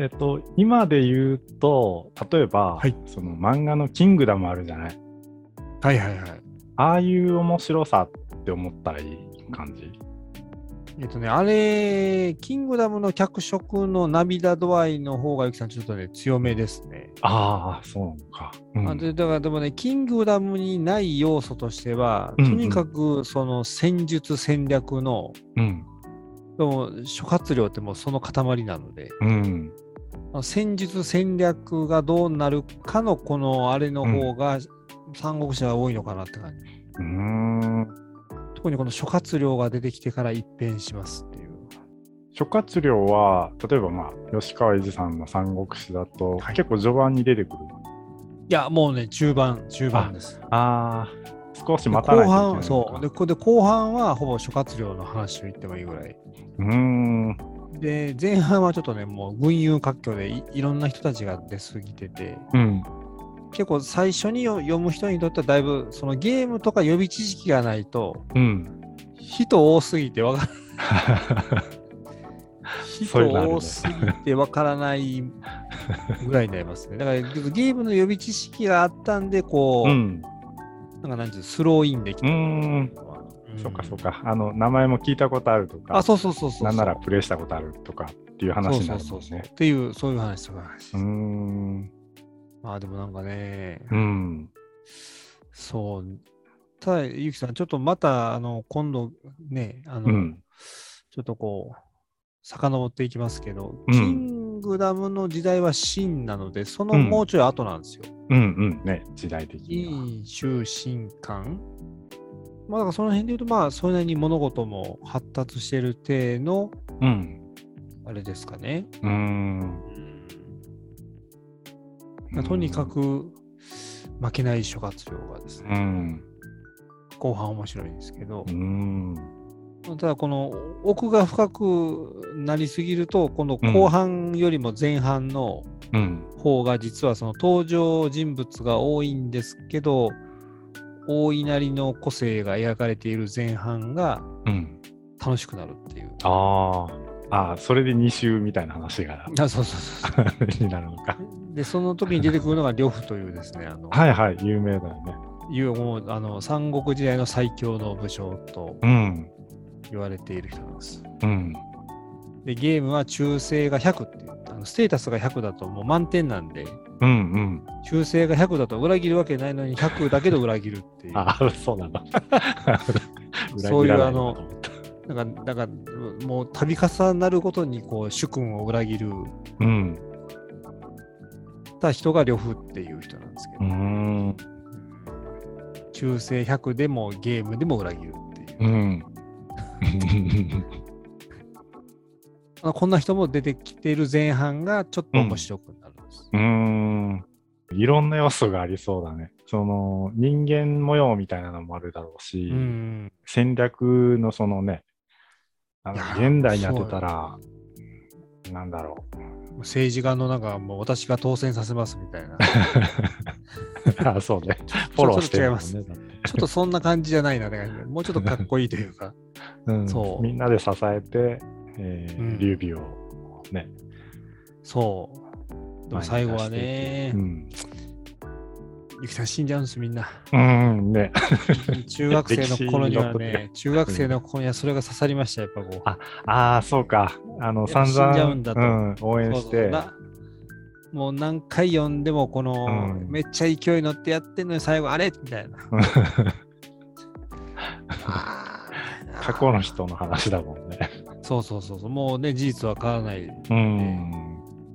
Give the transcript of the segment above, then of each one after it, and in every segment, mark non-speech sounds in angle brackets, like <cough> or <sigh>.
えっと、今で言うと、例えば、はいその漫画のキングダムあるじゃない？はいはいはい。ああいう面白さって思ったらいい感じ？えっとね、あれ、キングダムの脚色の涙度合いの方が、ゆきさん、ちょっとね、強めですね。ああ、そうなのか。うんあでだからでもね、キングダムにない要素としては、うんうんとにかくその戦術戦略の、うん。でも諸葛亮ってもうその塊なので、うん。戦術戦略がどうなるかのこのあれの方が、三国志は多いのかなって感じ。うーん。特にこの諸葛亮が出てきてから一変しますっていう。諸葛亮は、例えばまあ、吉川英治さんの三国志だと、はい結構序盤に出てくる。いや、もうね、中盤、中盤です。ああ、少しで待たない後半、そう。で、これで後半はほぼ諸葛亮の話を言ってもいいぐらい。うーん。で、前半はちょっとね、もう群雄割拠でいいろんな人たちが出過ぎてて、うん。結構最初によ読む人にとってはだいぶ、そのゲームとか予備知識がないと、うん。人多すぎてわか <laughs> らそうい人多すぎてわからないぐらいになりますね。だからゲームの予備知識があったんで、こう、うん。なんかなんていうのスローインできた。そっかそっか。あの、名前も聞いたことあるとか、あ、そうそうそうそう。なんならプレイしたことあるとかっていう話になるそうそうそうそう。もんねっ。ていう、そういう話、そういう話。うーん。まあでもなんかね、うん。そう。ただ、ゆきさん、ちょっとまた、あの、今度ね、あの、うん。ちょっとこう、遡っていきますけど、うんキングダムの時代は秦なので、そのうんもうちょい後なんですよ。うんうん。ね、時代的には。陰、周、秦、漢。まあ、だからその辺で言うと、まあ、それなりに物事も発達してる体の、うん。あれですかね。うーん。まあとにかく、負けない諸葛亮がですうね、ん。後半面白いんですけどう、ん。ただこの奥が深くなりすぎると、今度後半よりも前半のうん。方が実はその登場人物が多いんですけど、大いなりの個性が描かれている前半がうん。楽しくなるっていう。ああ。ああ、それで2週みたいな話が <laughs> あそうそうそうそになるのか。う。で、その時に出てくるのが呂布というですね、あの、<laughs> はいはい、有名だよね。いうもうあの三国時代の最強の武将とうん。言われている人なんです。うん。で、ゲームは忠誠が100っていう、あのステータスが100だともう満点なんで、うんうん。が100だと裏切るわけないのに100だけど裏切るっていう。あ <laughs> あ、そうなんだ。<laughs> そういうあのなんか、なんかもう度重なるごとにこう主君を裏切るうん。た人が呂布っていう人なんですけど、うーん。忠誠100でもゲームでも裏切るっていう。うん。<laughs> こんな人も出てきている前半がちょっと面白くな。うーん。いろんな要素がありそうだね。その人間模様みたいなのもあるだろうし、うん。戦略のそのね、あの現代に当てたら、なんだろ政治家のなんかもう私が当選させますみたいな。<laughs> う。あそうね。フォローしてるね。ちょっとそんな感じじゃないなって感じで、もうちょっとかっこいいというか。うんそうみんなで支えて、えーうん劉備をね、そう。でも最後はねう、ん。ゆきさん死んじゃうんです、みんな。うん、ね。中学生の頃にはね、<laughs> 中学生の頃にはそれが刺さりました、やっぱこう。あああ、そうか。あの、散死んじゃ々、うんだとうん、応援して。そうなもう何回読んでも、この、うんめっちゃ勢い乗ってやってんのに最後、あれみたいな。<laughs> 過去の人の話だもんね。<laughs> そうそうそうそう。もうね、事実は変わらない。うん。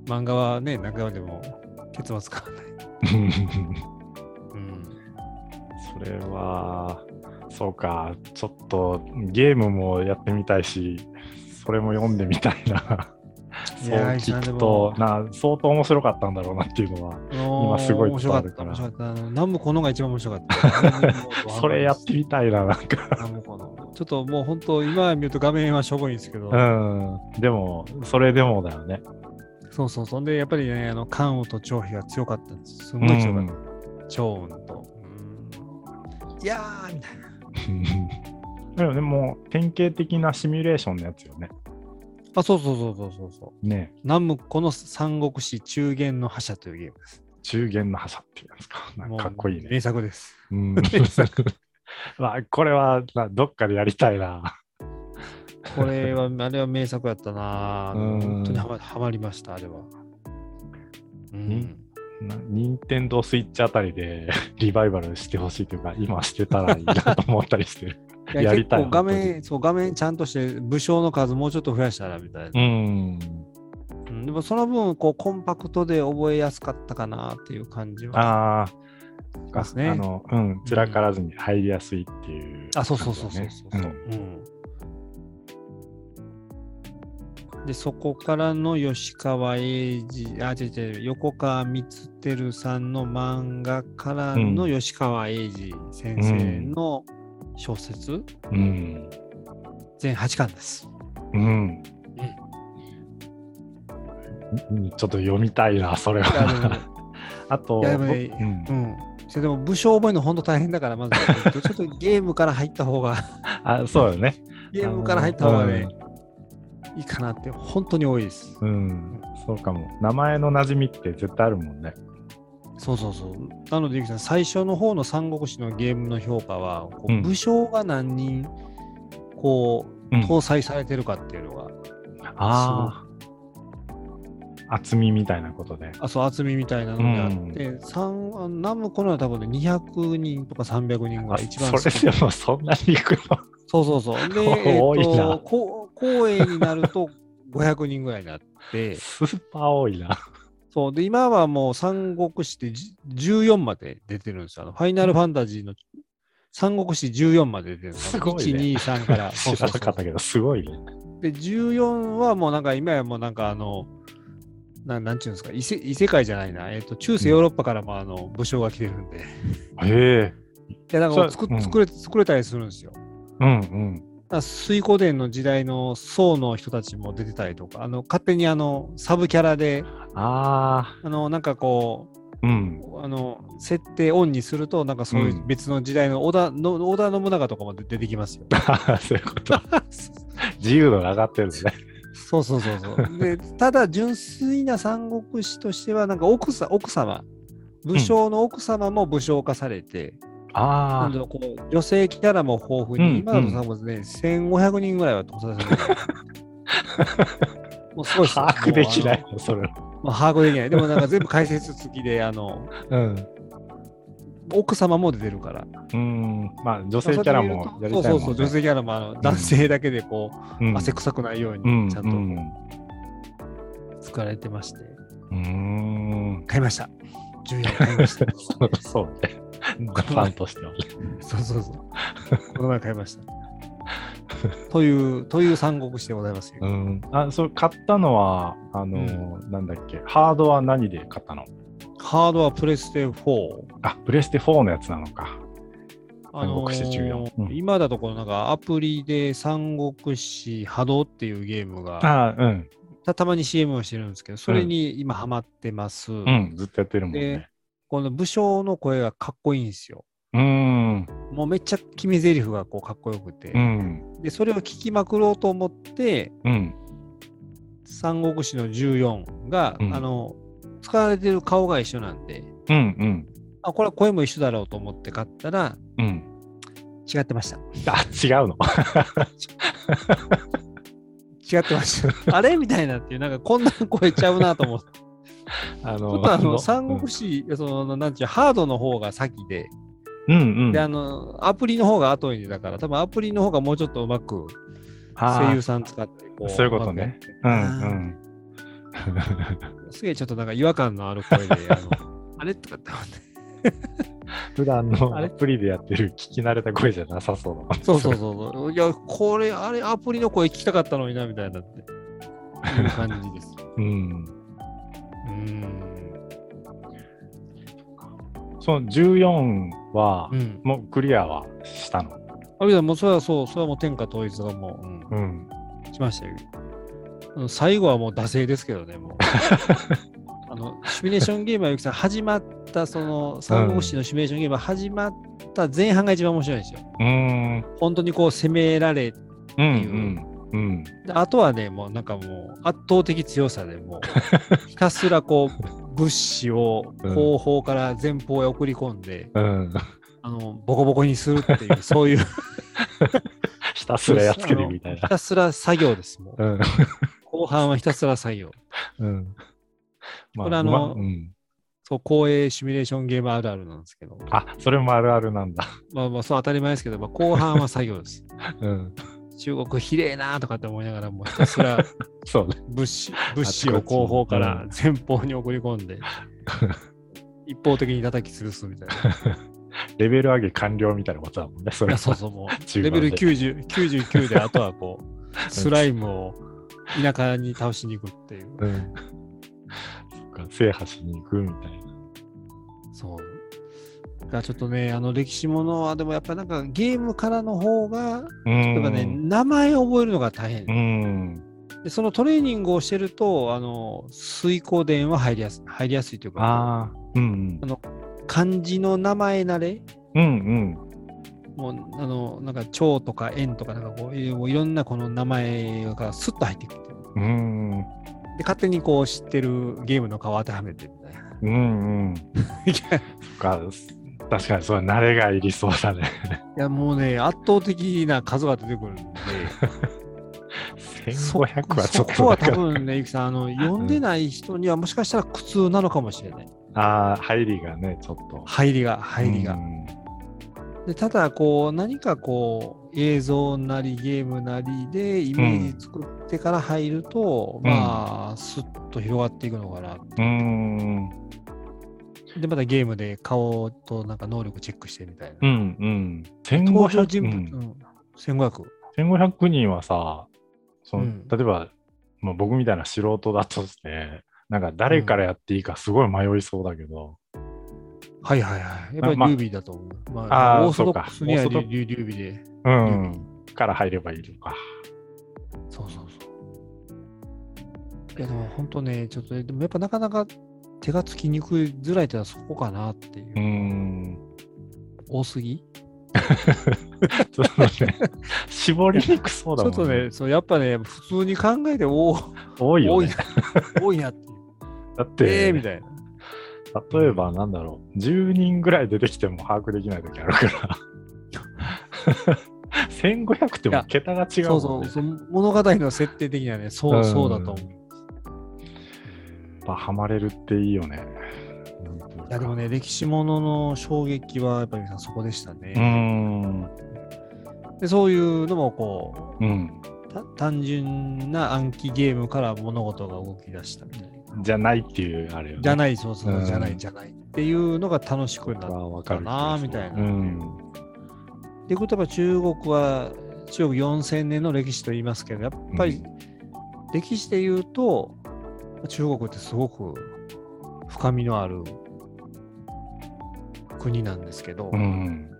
漫画はね、何回までも結末変わらない。<laughs> うん。それは、そうか。ちょっとゲームもやってみたいし、それも読んでみたいな。そう聞くとな、相当面白かったんだろうなっていうのは、今すごい面白かった。伝わるから面白かった。あの南部このが一番面白かった。<laughs> それやってみたいな、なんか。ちょっともう本当、今見ると画面はしょぼいんですけど、うん。でも、それでもだよね。そうそうそう。で、やっぱりね、あの関羽と張飛が強かったんです。すんごい強かった。張雲と。うんいやーみたいな。<laughs> でもね、もう典型的なシミュレーションのやつよね。あ、そうそうそうそうそうそう。ね。南ムこの三国志中元の覇者というゲームです。中元の覇者っていうんですか。なんかかっこいいね。名作です。うん。<laughs> <laughs> まあ、これはなどっかでやりたいな。これは、<laughs> あれは名作やったな本当にはまはまりました、あれは。うん。な任天堂スイッチあたりで <laughs> リバイバルしてほしいというか、今してたらいいなと思ったりしてる。<laughs> いややりたい画面、そう、画面ちゃんとして、武将の数もうちょっと増やしたらみたいな。うん。うんでもその分、こう、コンパクトで覚えやすかったかなっていう感じは。ああ。ますねあの、うん、辛からずに入りやすいっていう、あ、そうそうそうそうそうそう、んうんで、そこからの吉川英治、あ、違う違う、横川光輝さんの漫画からの吉川英治先生の小説、うん。全8巻です。うん。うんちょっと読みたいな、それは。あと、ねうんうん。それでも武将覚えるの本当大変だから、まず、ちょっとゲームから入った方が、<laughs> あそうよね。ゲームから入った方がね、いいかなって、本当に多いです。うん、うん、そうかも。名前の馴染みって絶対あるもんね。そうそうそう。なので、ゆきさん、最初の方の三国志のゲームの評価は、こううん武将が何人、こう、うん搭載されてるかっていうのが、ああ。厚みみたいなことで。あ、そう、厚みみたいなのがあって、三あナムコのは多分ね、200人とか300人ぐあらい、一番それでもそんなにいくの？そうそうそう。で、え <laughs> 多いなっと、こう公営になると500人ぐらいになって、<laughs> スーパー多いな。そう。で、今はもう三国志ってじ14まで出てるんですよ。あのファイナルファンタジーの三国志14まで出てるんですすごいね1、2、3から。そう知そうそうらなかったけど、すごいね。で、14はもうなんか今やもうなんかあの、ななんちゅうんですか？異世、異世界じゃないな、えっ、と、中世ヨーロッパからもあの武将が来てるんで、いへえ。や、なんか作作れ作れたりするんですよ。うんうん。水古伝の時代の宋の人たちも出てたりとか、あの勝手にあのサブキャラで、ああのなんかこあ、うん。う、あの設定オンにすると、なんかそういう別の時代の織田,の、織田信長とかも出出てきますよ。<laughs> そういうこと。自由度が上がってるんですね。そうそうそうそう。で、ただ純粋な三国志としては、なんか奥さ奥様、武将の奥様も武将化されて、なあんだろうこう女性キャラも豊富に、うん今だと多分ね、1500人ぐらいは搭載されてる。<laughs> もうすごい把握できなもいの、それ。まあ、把握できない。でもなんか全部解説付きで、あの、うん。奥様も出てるから。うん。まあ、女性キャラもやりたいね。そうそうそう、女性キャラもあの男性だけでこう、うん汗臭くないよううんにちゃんうんと作られてまして、うん。買いました。14買いました。<laughs> そうね。ファンとしてはね。<laughs> そうそうそう。この前買いました。という、という三国志でございますよ。うん。あ、それ買ったのは、あの、なんだっけ、ハードは何で買ったの？ハードはプレステ4。あ、プレステ4のやつなのか。あのー三国志14うん今だとこのなんかアプリで三国志波動っていうゲームがあうん。たたまに CM をしてるんですけど、それに今ハマってます。うん、ずっとやってるもんね。この武将の声がかっこいいんですよ。うん。もうめっちゃ決め台詞がこうかっこよくて、うん。で、それを聞きまくろうと思って、うん。三国志の14が、うんあの、使われてる顔が一緒なんで、うん。うん。あ、これは声も一緒だろうと思って買ったら、うん。違ってました。あ、違うの？<laughs> 違ってました。あれ？みたいなっていう、なんかこんな声ちゃうなと思って。あちょっとあの、の三国志、その、なんていう、ハードの方が先で、うんうん。で、あの、アプリの方が後にだから、多分アプリの方がもうちょっとうまく声優さん使って、こそういうことね。うんうまん。<laughs> すげえちょっとなんか違和感のある声で、あの、<laughs> あれ？とかって思って。<laughs> 普段のあれ？アプリでやってる聞き慣れた声じゃなさそうだ。そうそうそうそう。いや、これ、あれ、アプリの声聞きたかったのにな、みたいになって。いう感じです。うん。うーん。その14はう、ん。もうクリアはしたの？あ、いや、もうそれはそう、それはもう天下統一がもう、うんうん。しましたよ。最後はもう惰性ですけどね、もう。<laughs> あの、シミュレーションゲームはゆきさん、始まった、その、三国志のシミュレーションゲームは始まった前半が一番面白いんですよ。うーん。本当にこう攻められ、うんうん。うん。であとはね、もうなんかもう圧倒的強さでもう、<laughs> ひたすらこう、物資を後方から前方へ送り込んで、うん。あのボコボコにするっていう、そういう <laughs> ひたすらやっつけるみたいな。ひたすら作業です。もううん。後半はひたすら作業。うん。まこれあの。そう、公営シミュレーションゲームあるあるなんですけど、あ、それもあるあるなんだ。まあまあそう当たり前ですけど、まあ、後半は作業です。<laughs> うん。中国ひれえなとかって思いながら、もうひたすら <laughs> そうね。物資物資を後方から前方に送り込んで、<laughs> 一方的に叩き潰すみたいな。<laughs> レベル上げ完了みたいなことだもんね。それそうそう、もう、レベル90 99で、あとはこう、スライムを田舎に倒しに行くっていう。うん。そっか、制覇しに行くみたいな。そう。がちょっとね、あの歴史ものは、でもやっぱなんかゲームからの方が、うやっぱね、ん。名前を覚えるのが大変。うん。でそのトレーニングをしてると、あの、水光伝は入りやす入りやすいというか、ああ。うん漢字の名前慣れ、うん。うんもう、あの、なんか、蝶とか円とか、なんかこういろんなこの名前がスッと入ってくる。うん。うん。で、勝手にこう知ってるゲームの顔当てはめてみたいな。うんうん。<laughs> 確かにそれ慣れがいりそうだね。いや、もうね、圧倒的な数が出てくるんで、<laughs> 1500はちょっそこは。多分ね、ゆきさん、あの、読んでない人にはもしかしたら苦痛なのかもしれない。ああ、入りがね、ちょっと。入りが、入りがう。んでただ、こう、何かこう、映像なりゲームなりでイメージ作ってから入ると、うんまあ、スッと広がっていくのかな。うん。で、またゲームで顔となんか能力チェックしてみたいな。うんうん。登場人1500、物、うんうん、1500。1500人はさ、そのうん例えば、まあ、僕みたいな素人だとして、なんか誰からやっていいかすごい迷いそうだけど、はいはいはい。やっぱりまあルービーだと思う。まあーオーソドックスにはそうかオーソドルルービーで。うん、から入ればいいのか。そうそうそう。いやでも本当ね、ちょっとね、でもやっぱなかなか手がつきにくいづらいってのはそこかなっていう。うん。多すぎ？<laughs> ちょっとね、絞りにくそうだもんちょっとね、そうやっぱね、普通に考えて多多いよね多いな。、多いなっていう。だって、ええみたいな。例えばなんだろう、10人ぐらい出てきても把握できない時あるから。<laughs> 1500ってもう桁が違うそうそ。うそう、物語の設定的にはね、そうう、んそうだと思う。ぱハマれるっていいよね。いやでもね、歴史ものの衝撃はやっぱりさそこでしたね。ん。でそういうのもこうん。う、た単純な暗記ゲームから物事が動き出したみたいな。じゃないっていうあれよね。い。じゃない、そうそう、うんじゃない、じゃないっていうのが楽しくなっわかる気たな、みたいな。うん。で、ことは中国は、中国4000年の歴史と言いますけど、やっぱり歴史で言うと、中国ってすごく深みのある国なんですけど、うん。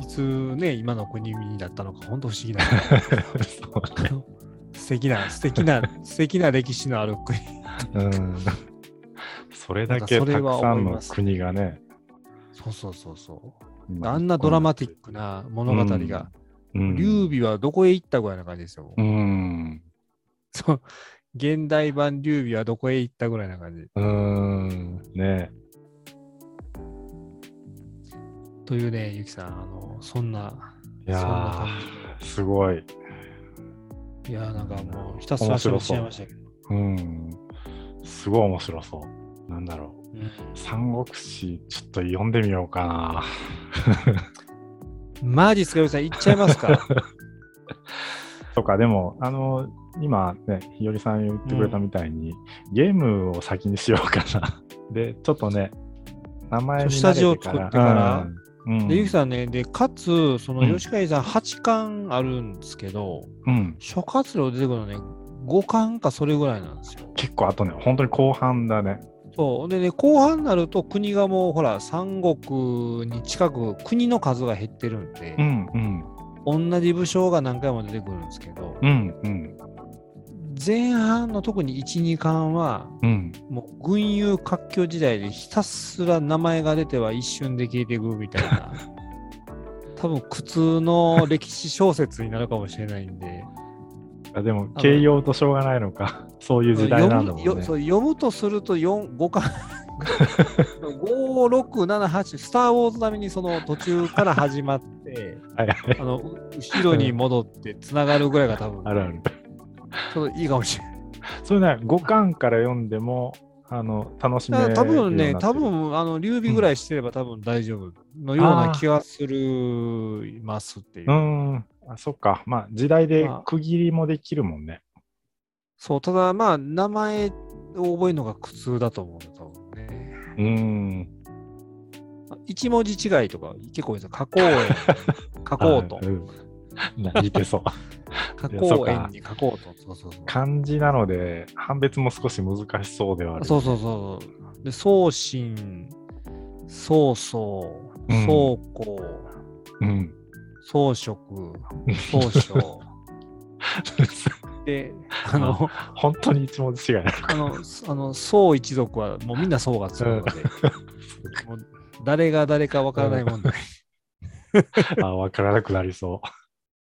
いつね、今の国になったのか、本当不思議な。<laughs> 素敵な、素敵な、素敵な歴史のある国。うん。それだけたくさんの国がね。そうそうそうそう。今あんなドラマティックな物語が、うん。劉備はどこへ行ったぐらいな感じですよ。うん。そう。現代版劉備はどこへ行ったぐらいな感じ。うん。ねというね、ゆきさん、あの、そんな、いやすごい。じ。いやー、なんかもう、ひたすら喋っちゃいましたけど。うん。すごい面白そう。なんだろう。うん三国志、ちょっと読んでみようかな。マジっすか、ゆきさん、行っちゃいますか？<laughs> とか、でも、あの、今ね、ひよりさん言ってくれたみたいに、ゲームを先にしようかな。<laughs> で、ちょっとね、名前に下地を慣れてから作ってからうん、うんで、ゆきさんね、で、かつ、その、うん吉海さん8巻あるんですけど、うん、諸葛亮出てくるのね、5巻かそれぐらいなんですよ。結構あとね、本当に後半だね。そう。でね、後半になると国がもう、ほら、三国に近く国の数が減ってるんで、うん、うん、同じ武将が何回も出てくるんですけど、うん、うん、前半の特に1、2巻は、うん。もう群雄割拠時代でひたすら名前が出ては一瞬で消えていくみたいな、<laughs> 多分苦痛の歴史小説になるかもしれないんで、あでも、形容としょうがないのか。そういう時代なんだもんね。読むよそう読むとすると4、5巻。<laughs> 5、6、7、8、スター・ウォーズ並みにその途中から始まって、はいはい。あの後ろに戻ってつながるぐらいが多分、あるある。ちょうどいいかもしれない。それね、5巻から読んでも、あの、楽しめる多分ね、多分あの劉備ぐらいしてれば多分大丈夫のような気がするますっていう。うーん。あ、そっか。まあ、時代でまあ区切りもできるもんね。そう、ただまあ、名前を覚えるのが苦痛だと思うんだと思うね。うーん。一文字違いとか結構いいですよ。加工園、<laughs> 加工とあ。うんな似てそう。加 <laughs> いやそう園に加工と。そうそうそう。漢字なので、判別も少し難しそうではある。そうそうそう。で、送信、曹操、うん倉庫、うん。装飾、装飾。で、あの、<laughs> 本当に一文字違いあの、あの、宋一族はもうみんな宋がつくので、誰が誰かわからない問題。<laughs> あ、わからなくなりそう